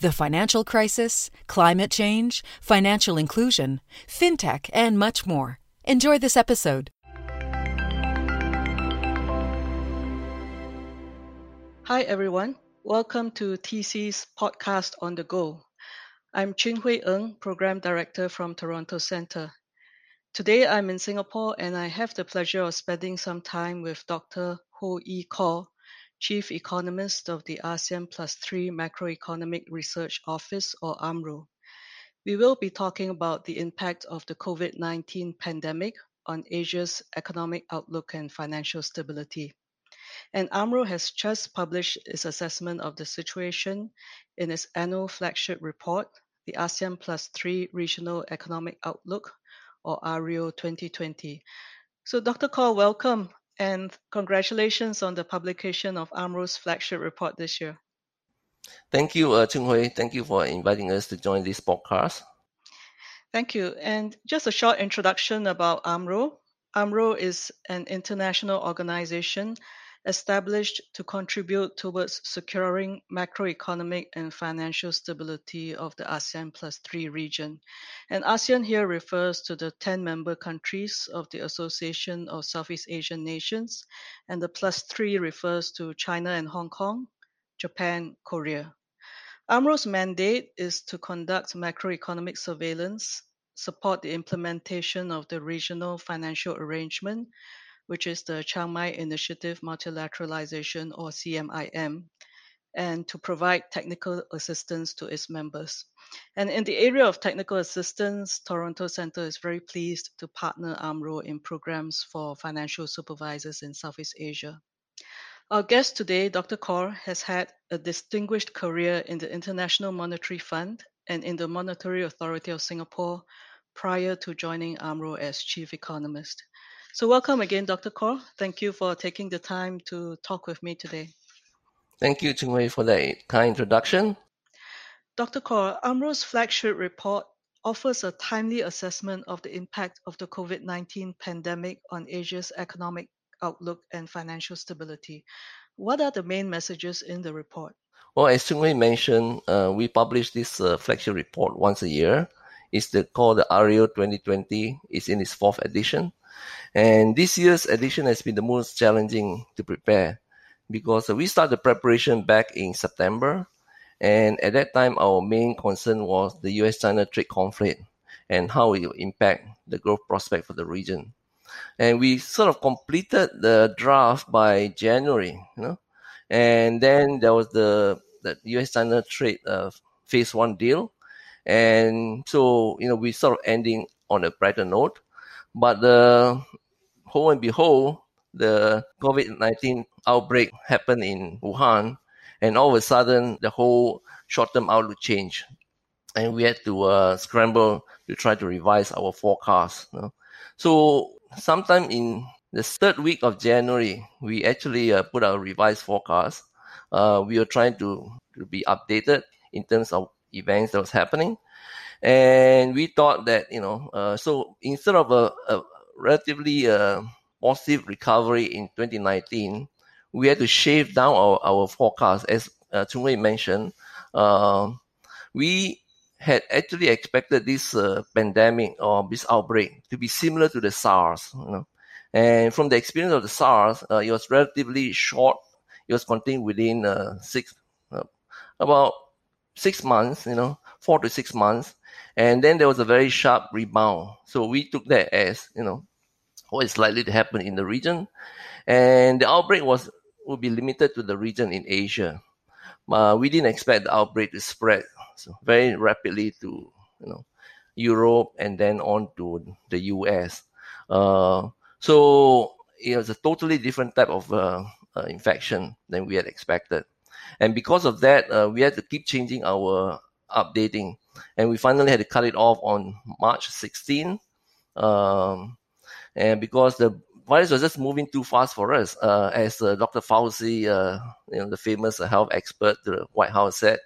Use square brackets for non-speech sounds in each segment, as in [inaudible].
The financial crisis, climate change, financial inclusion, fintech, and much more. Enjoy this episode. Hi, everyone. Welcome to TC's podcast on the go. I'm Chin Hui Ng, Program Director from Toronto Centre. Today I'm in Singapore and I have the pleasure of spending some time with Dr. Hoe Ee Khor, Chief Economist of the ASEAN Plus 3 Macroeconomic Research Office or AMRO. We will be talking about the impact of the COVID 19 pandemic on Asia's economic outlook and financial stability. And AMRO has just published its assessment of the situation in its annual flagship report, the ASEAN Plus 3 Regional Economic Outlook, or AREO 2020. So, Dr. Khor, welcome and congratulations on the publication of AMRO's flagship report this year. Thank you, uh, Chung Hui. Thank you for inviting us to join this podcast. Thank you. And just a short introduction about AMRO. AMRO is an international organization established to contribute towards securing macroeconomic and financial stability of the ASEAN plus 3 region. And ASEAN here refers to the 10 member countries of the Association of Southeast Asian Nations, and the plus 3 refers to China and Hong Kong, Japan, Korea. AMRO's mandate is to conduct macroeconomic surveillance, support the implementation of the regional financial arrangement, which is the Chiang Mai Initiative Multilateralization or CMIM, and to provide technical assistance to its members. And in the area of technical assistance, Toronto Centre is very pleased to partner AMRO in programs for financial supervisors in Southeast Asia. Our guest today, Dr. Khor, has had a distinguished career in the International Monetary Fund and in the Monetary Authority of Singapore prior to joining AMRO as chief economist. So, welcome again, Dr. Khor. Thank you for taking the time to talk with me today. Thank you, Chung Wei, for that kind introduction. Dr. Khor, AMRO's flagship report offers a timely assessment of the impact of the COVID 19 pandemic on Asia's economic outlook and financial stability. What are the main messages in the report? Well, as Chung Wei mentioned, uh, we publish this uh, flagship report once a year. It's the, called the AREO 2020. It's in its fourth edition. And this year's edition has been the most challenging to prepare because we started the preparation back in September. And at that time, our main concern was the US China trade conflict and how it will impact the growth prospect for the region. And we sort of completed the draft by January, you know. And then there was the, the US China trade uh, phase one deal. And so, you know, we sort of ending on a brighter note. But the whole and behold, the COVID 19 outbreak happened in Wuhan, and all of a sudden, the whole short term outlook changed. And we had to uh, scramble to try to revise our forecast. You know? So, sometime in the third week of January, we actually uh, put our revised forecast. Uh, we were trying to, to be updated in terms of events that was happening. And we thought that, you know, uh, so instead of a, a relatively uh, positive recovery in 2019, we had to shave down our, our forecast. As uh, Chung Wei mentioned, uh, we had actually expected this uh, pandemic or this outbreak to be similar to the SARS. You know? And from the experience of the SARS, uh, it was relatively short. It was contained within uh, six, uh, about six months, you know, four to six months. And then there was a very sharp rebound. So we took that as, you know, what is likely to happen in the region. And the outbreak was would be limited to the region in Asia. Uh, we didn't expect the outbreak to spread so very rapidly to you know Europe and then on to the US. Uh, so it was a totally different type of uh, uh, infection than we had expected. And because of that, uh, we had to keep changing our updating and we finally had to cut it off on March 16. Um, and because the virus was just moving too fast for us, uh, as uh, Dr. Fauci, uh, you know, the famous health expert, the White House said,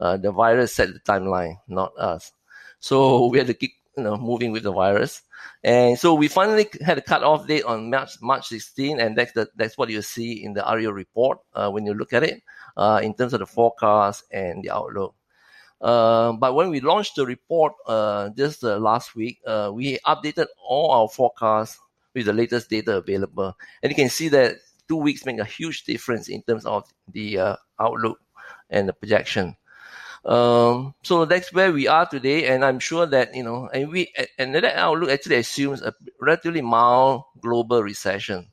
uh, the virus set the timeline, not us. So [laughs] we had to keep, you know, moving with the virus. And so we finally had a cut-off date on March March 16, and that's the, that's what you see in the REO report uh, when you look at it uh, in terms of the forecast and the outlook. Uh, but when we launched the report uh, just uh, last week, uh, we updated all our forecasts with the latest data available, and you can see that two weeks make a huge difference in terms of the uh, outlook and the projection. Um, so that's where we are today, and I'm sure that you know, and we and that outlook actually assumes a relatively mild global recession.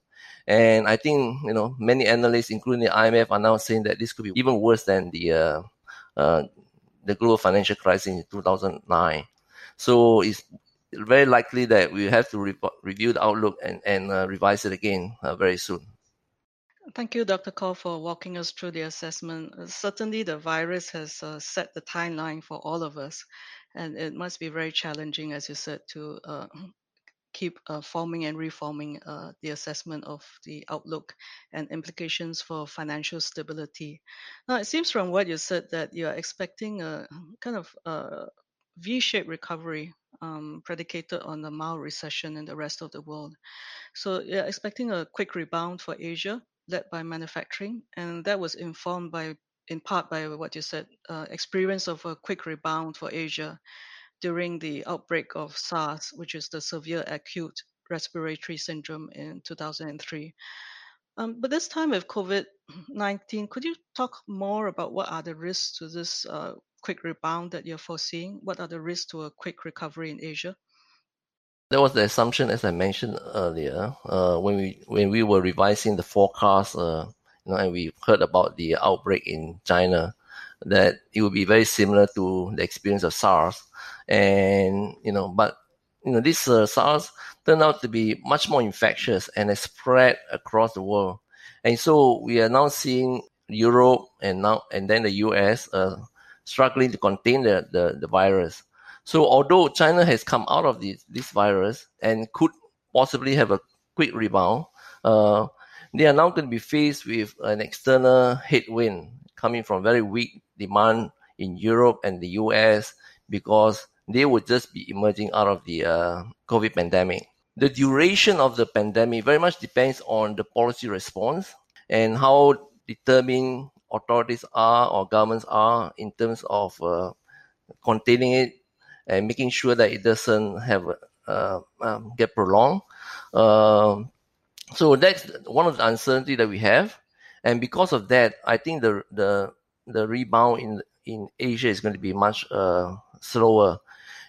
And I think you know many analysts, including the IMF, are now saying that this could be even worse than the uh, uh, the global financial crisis in 2009. So it's very likely that we have to re- review the outlook and and uh, revise it again uh, very soon. Thank you, Dr. Khor, for walking us through the assessment. Uh, certainly, the virus has uh, set the timeline for all of us, and it must be very challenging, as you said, to uh, keep uh, forming and reforming uh, the assessment of the outlook and implications for financial stability. Now, it seems from what you said that you're expecting a kind of uh, V-shaped recovery um, predicated on the mild recession in the rest of the world. So you're expecting a quick rebound for Asia, led by manufacturing, and that was informed by, in part, by what you said, uh, experience of a quick rebound for Asia during the outbreak of SARS, which is the severe acute respiratory syndrome in 2003. Um, but this time with COVID 19, could you talk more about what are the risks to this uh, quick rebound that you're foreseeing? What are the risks to a quick recovery in Asia? That was the assumption, as I mentioned earlier, uh, when we when we were revising the forecast, uh, you know, and we heard about the outbreak in China, that it would be very similar to the experience of SARS, and you know, but you know, this uh, SARS turned out to be much more infectious and has spread across the world, and so we are now seeing Europe and now and then the U.S. Uh, struggling to contain the, the, the virus. So although China has come out of this, this virus and could possibly have a quick rebound, uh, they are now going to be faced with an external headwind coming from very weak demand in Europe and the US because they would just be emerging out of the uh, COVID pandemic. The duration of the pandemic very much depends on the policy response and how determined authorities are or governments are in terms of uh, containing it and making sure that it doesn't have uh, um, get prolonged. Uh, so that's one of the uncertainty that we have, and because of that, I think the the the rebound in in Asia is going to be much uh, slower.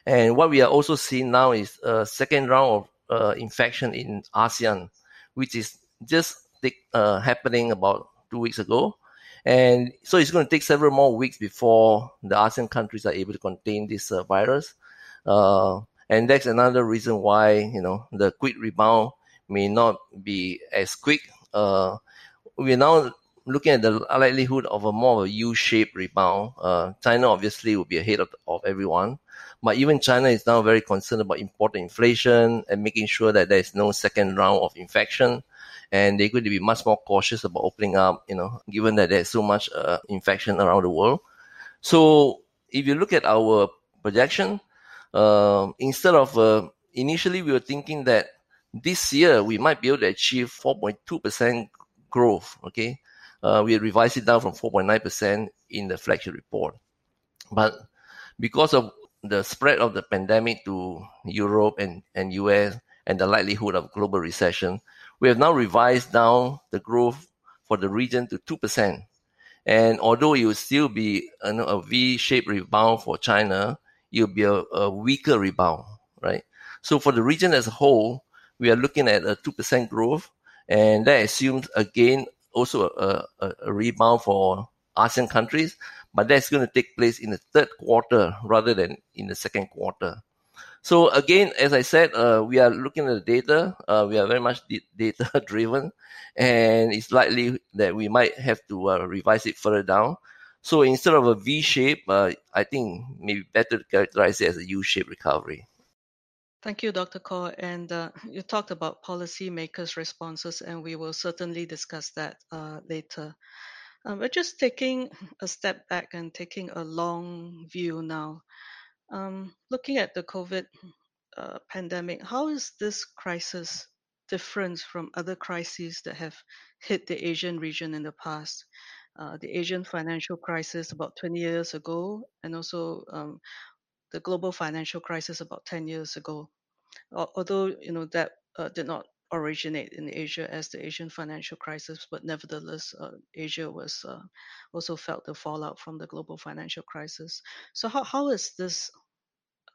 And what we are also seeing now is a second round of uh, infection in ASEAN, which is just uh, happening about two weeks ago. And so it's going to take several more weeks before the ASEAN countries are able to contain this uh, virus. Uh, and that's another reason why, you know, the quick rebound may not be as quick. Uh, we're now looking at the likelihood of a more of a U-shaped rebound. Uh, China obviously will be ahead of, of everyone. But even China is now very concerned about imported inflation and making sure that there is no second round of infection and they're going to be much more cautious about opening up, you know, given that there's so much uh, infection around the world. So if you look at our projection, uh, instead of uh, initially we were thinking that this year we might be able to achieve 4.2% growth. Okay, Uh, we revised it down from 4.9% in the flagship report, but because of the spread of the pandemic to Europe and, and US and the likelihood of global recession, we have now revised down the growth for the region to 2%. And although it will still be know, a V-shaped rebound for China, it will be a, a, weaker rebound, right? So for the region as a whole, we are looking at a 2% growth. And that assumes, again, also a, a, a rebound for ASEAN countries, but that's going to take place in the third quarter rather than in the second quarter. So again, as I said, uh, we are looking at the data. Uh, we are very much data [laughs] driven, and it's likely that we might have to uh, revise it further down. So instead of a V shape, uh, I think maybe better to characterize it as a U shaped recovery. Thank you, Dr. Khor. And uh, you talked about policymakers' responses, and we will certainly discuss that uh, later. Um, but just taking a step back and taking a long view now, um, looking at the COVID uh, pandemic, how is this crisis different from other crises that have hit the Asian region in the past? Uh, the Asian financial crisis about 20 years ago, and also um, the global financial crisis about 10 years ago. Although you know that uh, did not originate in Asia as the Asian financial crisis, but nevertheless, uh, Asia was uh, also felt the fallout from the global financial crisis. So how, how is this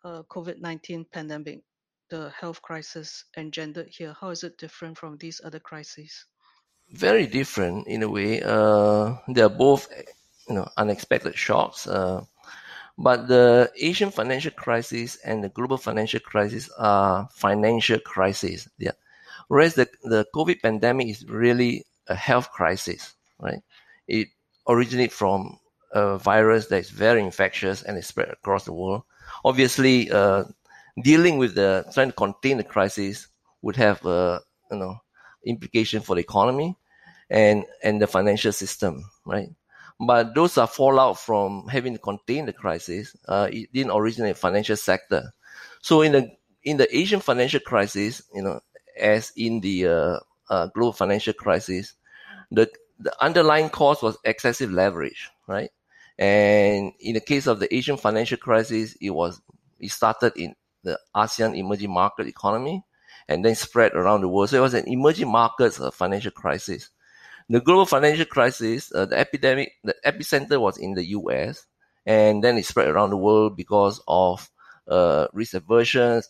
uh, COVID-19 pandemic, the health crisis engendered here, how is it different from these other crises? Very different in a way. Uh, they are both, you know, unexpected shocks. Uh, but the Asian financial crisis and the global financial crisis are financial crises. Yeah. Whereas the, the COVID pandemic is really a health crisis, right? It originates from a virus that is very infectious and is spread across the world. Obviously, uh, dealing with the trying to contain the crisis would have a you know implication for the economy and and the financial system, right? But those are fallout from having to contain the crisis. Uh, it didn't originate in the financial sector. So in the in the Asian financial crisis, you know, as in the uh, uh, global financial crisis, the the underlying cause was excessive leverage, right? And in the case of the Asian financial crisis, it was it started in the ASEAN emerging market economy and then spread around the world. So it was an emerging markets uh, financial crisis. The global financial crisis, uh, the epidemic, the epicenter was in the US, and then it spread around the world because of uh, risk aversion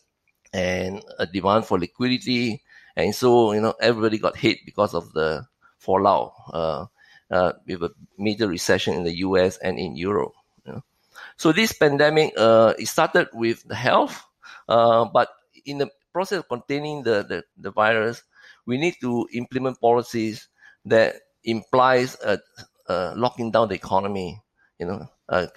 and a demand for liquidity. And so, you know, everybody got hit because of the fallout uh, uh, with a major recession in the US and in Europe. So this pandemic, uh, it started with the health, uh, but in the process of containing the, the, the virus, we need to implement policies that implies a, locking down the economy, you know, uh,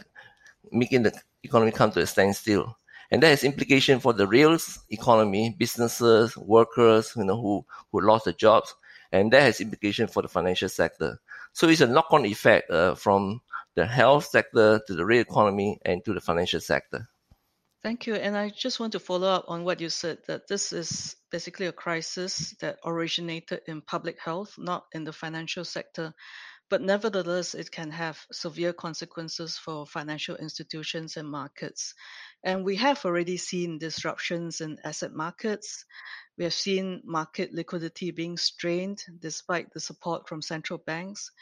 making the economy come to a standstill. And that has implication for the real economy, businesses, workers, you know, who, who lost their jobs. And that has implication for the financial sector. So it's a knock-on effect uh, from the health sector to the real economy and to the financial sector. Thank you. And I just want to follow up on what you said that this is basically a crisis that originated in public health, not in the financial sector. But nevertheless, it can have severe consequences for financial institutions and markets. And we have already seen disruptions in asset markets. We have seen market liquidity being strained despite the support from central banks,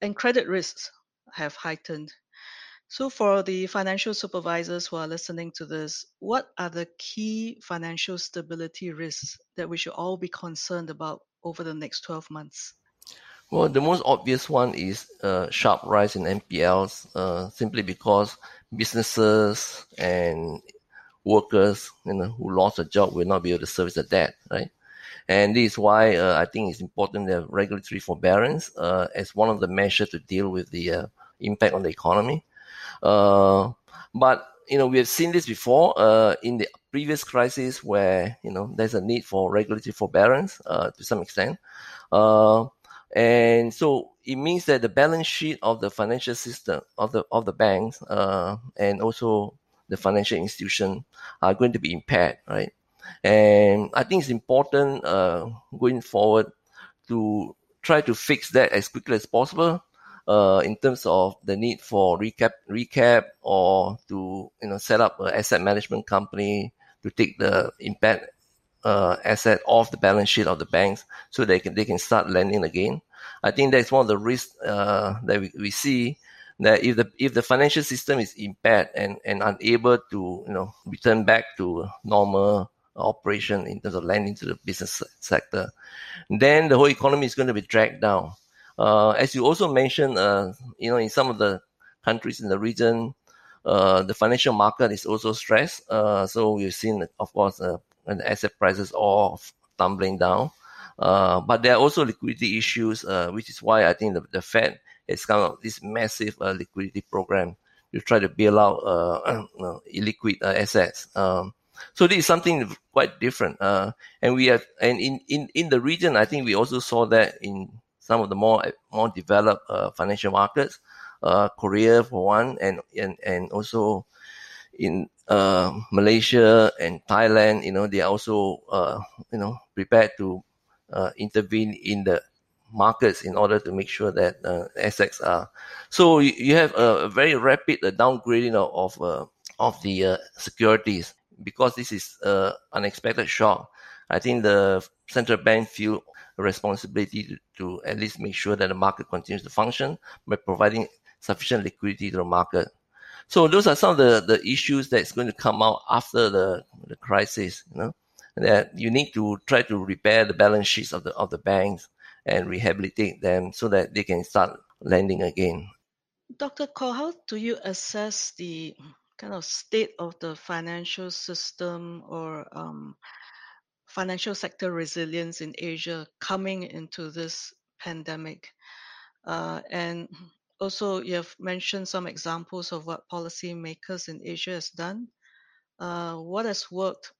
and credit risks have heightened. So, for the financial supervisors who are listening to this, what are the key financial stability risks that we should all be concerned about over the next 12 months? Well, the most obvious one is sharp rise in NPLs, uh, simply because businesses and workers you know, who lost a job will not be able to service the debt, right? And this is why uh, I think it's important to have regulatory forbearance uh, as one of the measures to deal with the uh, impact on the economy. Uh, but you know we have seen this before uh, in the previous crisis where you know there's a need for regulatory forbearance uh, to some extent, uh, and so it means that the balance sheet of the financial system of the of the banks uh, and also the financial institution are going to be impaired, right? And I think it's important uh, going forward to try to fix that as quickly as possible uh, in terms of the need for recap, recap, or to you know set up an asset management company to take the impact uh, asset off the balance sheet of the banks, so they can they can start lending again. I think that's one of the risks uh, that we, we see that if the if the financial system is impaired and, and unable to you know return back to normal operation in terms of lending to the business sector, then the whole economy is going to be dragged down. Uh, as you also mentioned, uh, you know, in some of the countries in the region, uh, the financial market is also stressed. Uh, so we've seen, of course, uh, the asset prices all tumbling down. Uh, but there are also liquidity issues, which is why I think the, the Fed it's kind of this massive uh, liquidity program to try to bail out [clears throat] uh, illiquid uh, assets. Um, so this is something quite different. Uh, and we have, and in, in, in the region, I think we also saw that in some of the more more developed uh, financial markets, uh, Korea for one, and and and also in uh, Malaysia and Thailand. You know, they are also uh, you know prepared to uh, intervene in the markets in order to make sure that uh, assets are. So you, you have a very rapid downgrading of of, of the securities because this is an unexpected shock. I think the central bank feel responsibility to, at least make sure that the market continues to function by providing sufficient liquidity to the market. So those are some of the, the issues that's going to come out after the, the crisis, you know, that you need to try to repair the balance sheets of the, of the banks and rehabilitate them so that they can start lending again. Dr. Khor, how do you assess the kind of state of the financial system or um, financial sector resilience in Asia coming into this pandemic? Uh, and also, you have mentioned some examples of what policymakers in Asia has done. Uh, what has worked,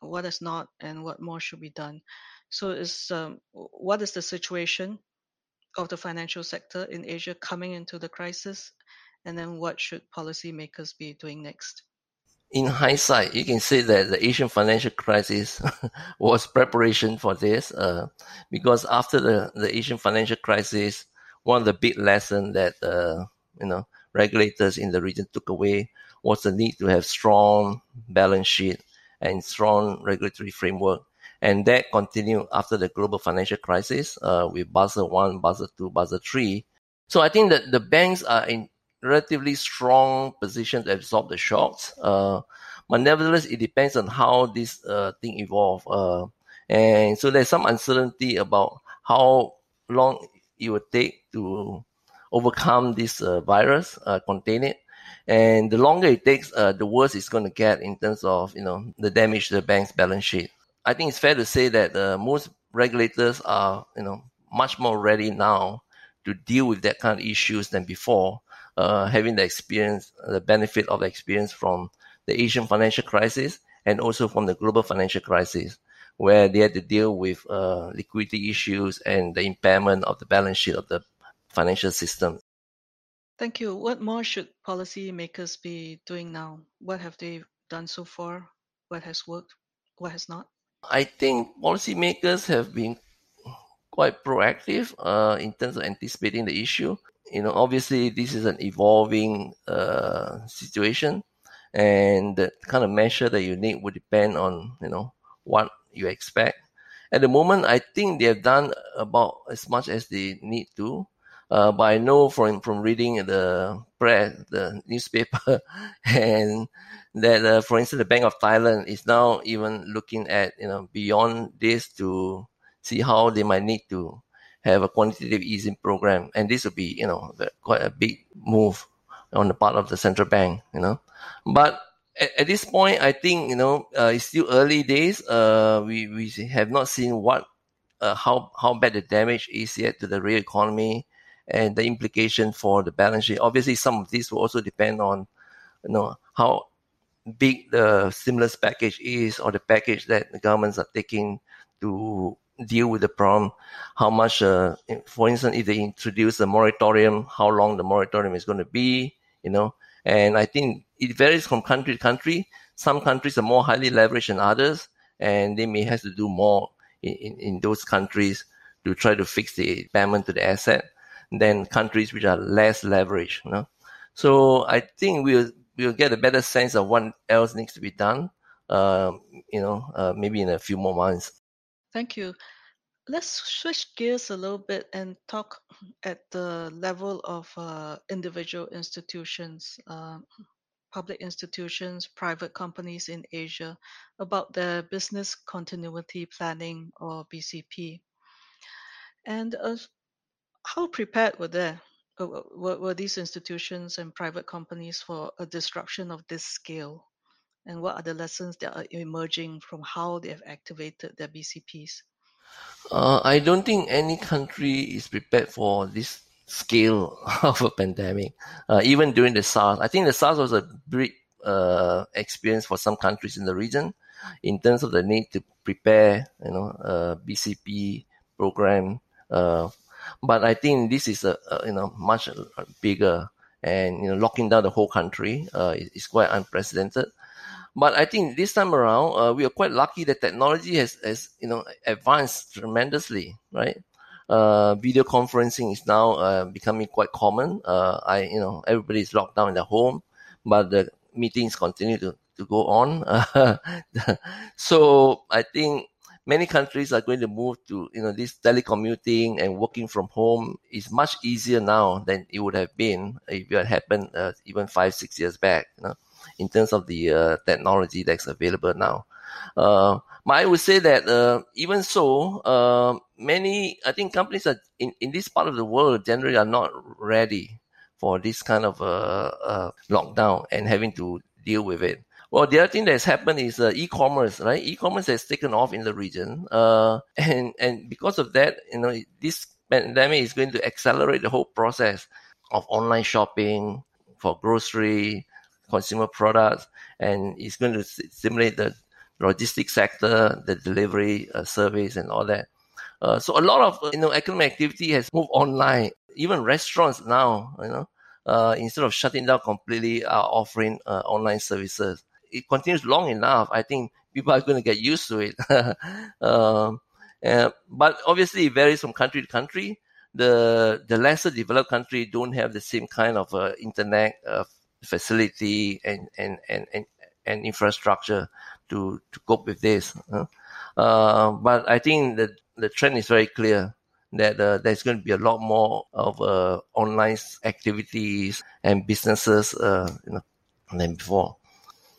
what has not, and what more should be done? So, is um, what is the situation of the financial sector in Asia coming into the crisis, and then what should policymakers be doing next? In hindsight, you can say that the Asian financial crisis [laughs] was preparation for this, uh, because after the, the Asian financial crisis, one of the big lessons that uh, you know regulators in the region took away was the need to have strong balance sheet and strong regulatory framework, and that continued after the global financial crisis uh, with Basel One, Basel Two, Basel Three. So I think that the banks are in relatively strong position to absorb the shocks. Uh, but nevertheless, it depends on how this uh, thing evolves. Uh, and so there's some uncertainty about how long it will take to overcome this uh, virus, uh, contain it. And the longer it takes, uh, the worse it's going to get in terms of you know the damage to the bank's balance sheet. I think it's fair to say that most regulators are you know much more ready now to deal with that kind of issues than before uh, having the experience, the benefit of the experience from the Asian financial crisis and also from the global financial crisis, where they had to deal with uh, liquidity issues and the impairment of the balance sheet of the financial system. Thank you. What more should policymakers be doing now? What have they done so far? What has worked? What has not? I think policymakers have been quite proactive uh, in terms of anticipating the issue you know, obviously this is an evolving uh, situation, and the kind of measure that you need would depend on you know what you expect. At the moment, I think they have done about as much as they need to. Uh, but I know from from reading the press, the newspaper, [laughs] and that, uh, for instance, the Bank of Thailand is now even looking at you know beyond this to see how they might need to have a quantitative easing program, and this would be, you know, quite a big move on the part of the central bank, you know. But at, at this point, I think you know uh, it's still early days. Uh, we we have not seen what uh, how how bad the damage is yet to the real economy and the implication for the balance sheet. Obviously, some of this will also depend on you know how big the stimulus package is or the package that the governments are taking to deal with the problem, how much, uh, for instance, if they introduce a moratorium, how long the moratorium is going to be, you know, and I think it varies from country to country. Some countries are more highly leveraged than others, and they may have to do more in, in, in those countries to try to fix the payment to the asset than countries which are less leveraged, you know. So I think we'll, we'll get a better sense of what else needs to be done, uh, you know, uh, maybe in a few more months. Thank you. Let's switch gears a little bit and talk at the level of uh, individual institutions, uh, public institutions, private companies in Asia about their business continuity planning or BCP. And uh, how prepared were they? Uh, were, were these institutions and private companies for a disruption of this scale? And what are the lessons that are emerging from how they have activated their BCPs? Uh, I don't think any country is prepared for this scale [laughs] of a pandemic. Uh, even during the SARS, I think the SARS was a big uh, experience for some countries in the region in terms of the need to prepare, you know, a BCP program. Uh, but I think this is a, a, you know much bigger and you know locking down the whole country uh, is, is, quite unprecedented. But I think this time around uh, we are quite lucky that technology has, has you know advanced tremendously, right? Uh, video conferencing is now uh, becoming quite common. Uh, I you know everybody is locked down in their home, but the meetings continue to to go on. [laughs] so I think many countries are going to move to you know this telecommuting and working from home is much easier now than it would have been if it had happened uh, even five six years back you know in terms of the uh, technology that's available now uh, but I would say that uh, even so, uh, many I think companies are in, in this part of the world generally are not ready for this kind of uh, uh lockdown and having to deal with it. Well, the other thing that's happened is uh, e-commerce, right? E-commerce has taken off in the region, uh, and and because of that, you know, this pandemic is going to accelerate the whole process of online shopping for grocery, consumer products, and it's going to stimulate the logistics sector, the delivery uh, service, and all that. Uh, so a lot of you know economic activity has moved online. Even restaurants now, you know, uh, instead of shutting down completely, are offering uh, online services it continues long enough, I think people are going to get used to it. [laughs] um, uh, but obviously, it varies from country to country. The the lesser developed country don't have the same kind of uh, internet uh, facility and, and, and, and, and infrastructure to, to cope with this. Uh, but I think the the trend is very clear that uh, there's going to be a lot more of uh, online activities and businesses uh, you know, than before.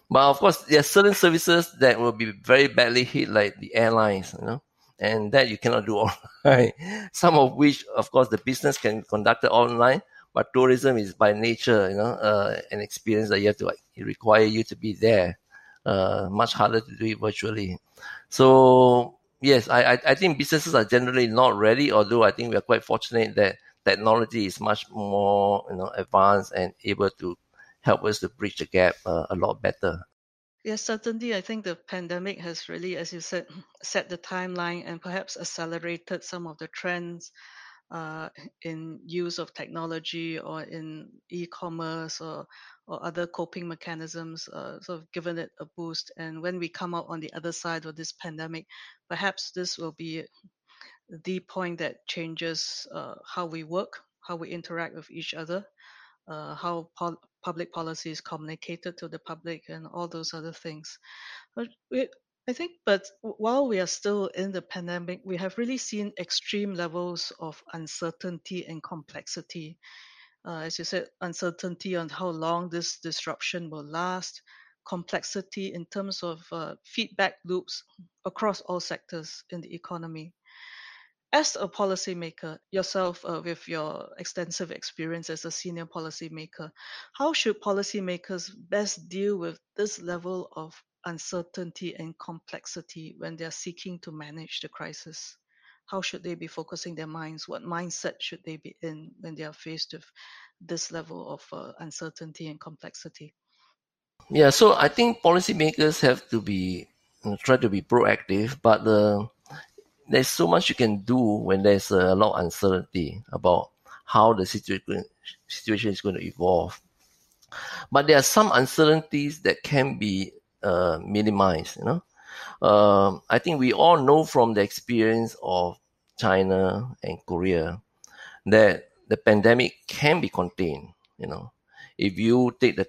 But of course, there are certain services that will be very badly hit, like the airlines, you know, and that you cannot do [laughs] online. Some of which, of course, the business can conduct online, but tourism is by nature, you know, uh, an experience that you have to like, it require you to be there. Uh, much harder to do it virtually. So yes, I, I, I think businesses are generally not ready. Although I think we are quite fortunate that technology is much more you know advanced and able to help us to bridge the gap uh, a lot better. Yes, certainly. I think the pandemic has really, as you said, [clears throat] set the timeline and perhaps accelerated some of the trends uh, in use of technology or in e-commerce or or other coping mechanisms, uh, sort of given it a boost. And when we come out on the other side of this pandemic, perhaps this will be the point that changes uh, how we work, how we interact with each other, uh, how pol- public policy is communicated to the public, and all those other things. I think, but while we are still in the pandemic, we have really seen extreme levels of uncertainty and complexity. Uh, as you said, uncertainty on how long this disruption will last, complexity in terms of uh, feedback loops across all sectors in the economy as a policymaker yourself uh, with your extensive experience as a senior policymaker how should policymakers best deal with this level of uncertainty and complexity when they're seeking to manage the crisis? How should they be focusing their minds? What mindset should they be in when they are faced with this level of uh, uncertainty and complexity? Yeah so i think policymakers have to be try to be proactive but the there's so much you can do when there's a lot of uncertainty about how the situation situation is going to evolve. But there are some uncertainties that can be uh, minimized. You know, um, I think we all know from the experience of China and Korea that the pandemic can be contained. You know, if you take the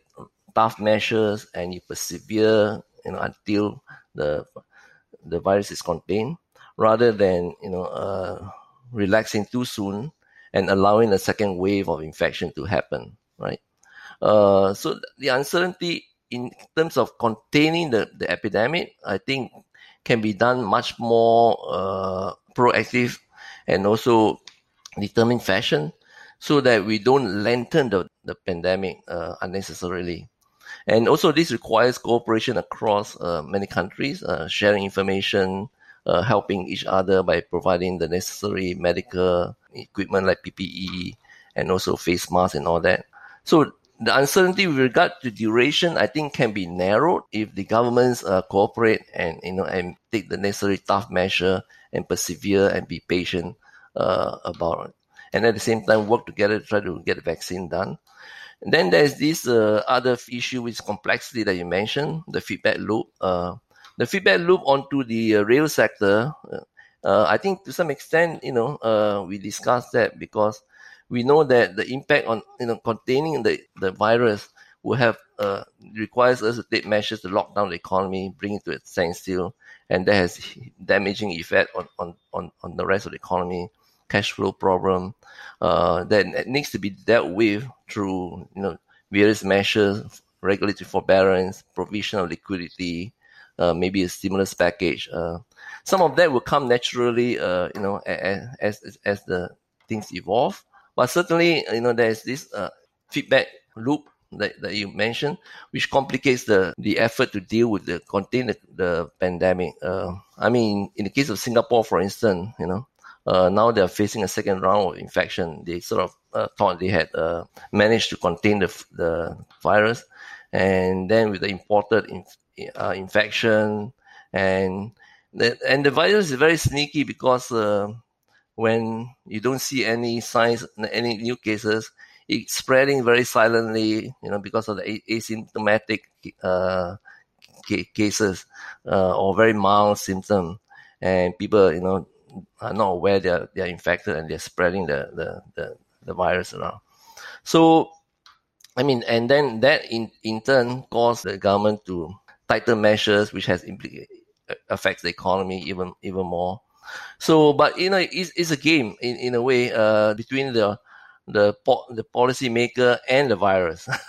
tough measures and you persevere, you know, until the the virus is contained, rather than you know uh, relaxing too soon and allowing a second wave of infection to happen, right? Uh, so the uncertainty in terms of containing the, the epidemic, I think, can be done much more uh, proactive and also determined fashion so that we don't lengthen the, the pandemic uh, unnecessarily. And also, this requires cooperation across uh, many countries, uh, sharing information, uh, helping each other by providing the necessary medical equipment like PPE and also face masks and all that. So the uncertainty with regard to duration, I think, can be narrowed if the governments uh, cooperate and you know and take the necessary tough measure and persevere and be patient uh, about it, and at the same time work together to try to get the vaccine done. And then there's this uh, other issue with complexity that you mentioned, the feedback loop. Uh, the feedback loop onto the uh, rail sector. Uh, I think to some extent, you know, we discussed that because we know that the impact on you know containing the, the virus will have uh, requires us to take measures to lock down the economy, bring it to a standstill, and that has damaging effect on, on, on, on the rest of the economy, cash flow problem uh, that needs to be dealt with through you know various measures, regulatory forbearance, provision of liquidity, uh, maybe a stimulus package. Uh, some of that will come naturally, uh, you know, as, as as the things evolve. But certainly, you know, there's this uh, feedback loop that, that you mentioned, which complicates the, the effort to deal with the contain the, the pandemic. Uh, I mean, in the case of Singapore, for instance, you know, uh, now they're facing a second round of infection. They sort of uh, thought they had uh, managed to contain the, the virus, and then with the imported in, uh, infection and the, and the virus is very sneaky because uh, when you don't see any signs, any new cases, it's spreading very silently, you know, because of the asymptomatic uh, cases uh, or very mild symptom, and people, you know, are not aware they're they're infected and they're spreading the the the, the virus around. So, I mean, and then that in in turn caused the government to tighten measures, which has implicated affects the economy even even more. So, but you know, it's, it's a game in, in a way uh, between the the po- the policy maker and the virus, [laughs]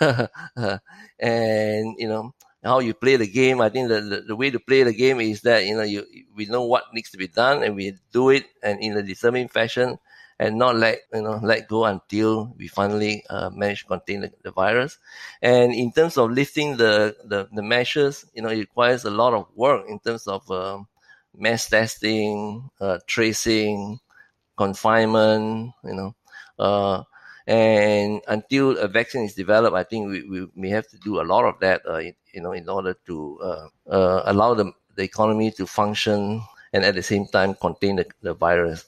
and you know how you play the game. I think the, the, the, way to play the game is that you know you we know what needs to be done and we do it and in a determined fashion and not let you know let go until we finally uh, manage to contain the, the, virus. And in terms of lifting the, the, the measures, you know, it requires a lot of work in terms of um, mass testing, uh, tracing, confinement, you know. Uh, and until a vaccine is developed, I think we, we may have to do a lot of that, uh, you know, in order to uh, uh, allow the, the economy to function and at the same time contain the, the virus.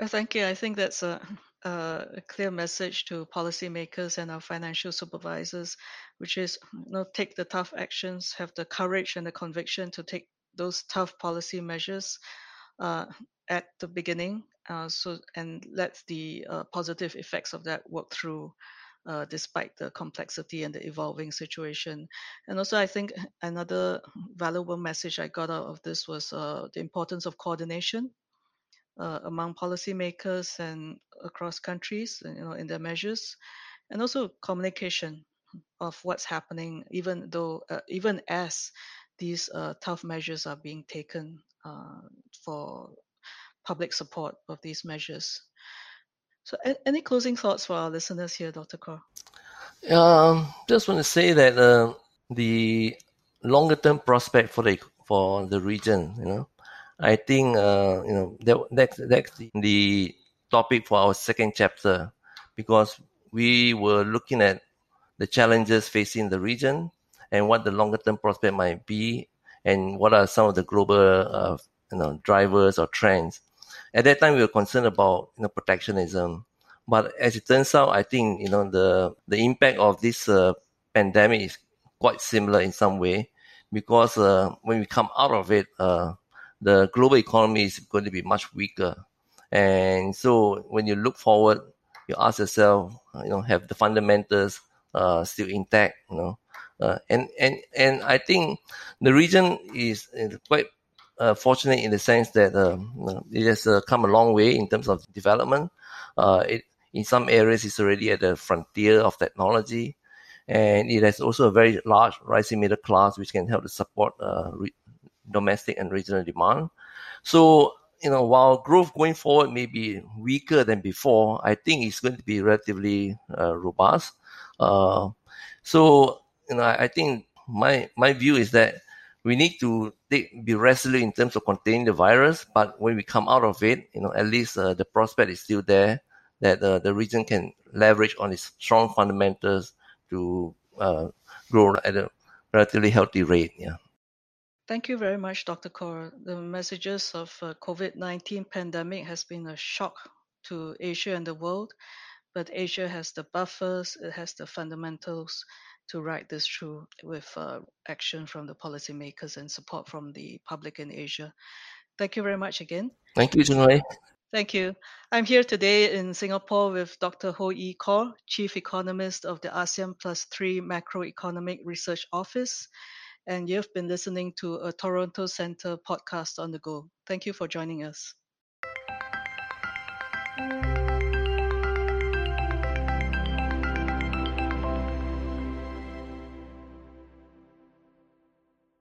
Thank you. I think that's a, a clear message to policymakers and our financial supervisors, which is you know, take the tough actions, have the courage and the conviction to take those tough policy measures uh, at the beginning, uh, so and let the uh, positive effects of that work through. Uh, despite the complexity and the evolving situation. And also, I think another valuable message I got out of this was uh, the importance of coordination among policymakers and across countries, you know, in their measures, and also communication of what's happening, even though, uh, even as these uh, tough measures are being taken uh, for public support of these measures. So, any closing thoughts for our listeners here, Dr. Khor? Um, just want to say that uh, the longer term prospect for the for the region, you know, I think uh, you know that that's that's the topic for our second chapter because we were looking at the challenges facing the region and what the longer term prospect might be and what are some of the global uh, you know drivers or trends. At that time, we were concerned about you know protectionism, but as it turns out, I think you know the the impact of this uh, pandemic is quite similar in some way because uh, when we come out of it, uh, the global economy is going to be much weaker, and so when you look forward, you ask yourself, you know, have the fundamentals uh, still intact, you know, uh, and and and I think the region is quite uh, fortunate in the sense that um, it has uh, come a long way in terms of development. Uh, it, in some areas, it's already at the frontier of technology, and it has also a very large rising middle class, which can help to support uh, re- domestic and regional demand. So you know, while growth going forward may be weaker than before, I think it's going to be relatively uh, robust. Uh, so you know, I, I think my my view is that we need to take, be resolute in terms of containing the virus. But when we come out of it, you know, at least uh, the prospect is still there that uh, the region can leverage on its strong fundamentals to uh, grow at a relatively healthy rate. Yeah. Thank you very much, Dr. Khor. The messages of uh, COVID-19 pandemic has been a shock to Asia and the world, but Asia has the buffers, it has the fundamentals to ride this through with uh, action from the policymakers and support from the public in Asia. Thank you very much again. Thank you, Junwei. Thank you. I'm here today in Singapore with Dr. Hoe Ee Khor, Chief Economist of the ASEAN Plus 3 Macroeconomic Research Office. And you've been listening to a Toronto Centre podcast on the go. Thank you for joining us.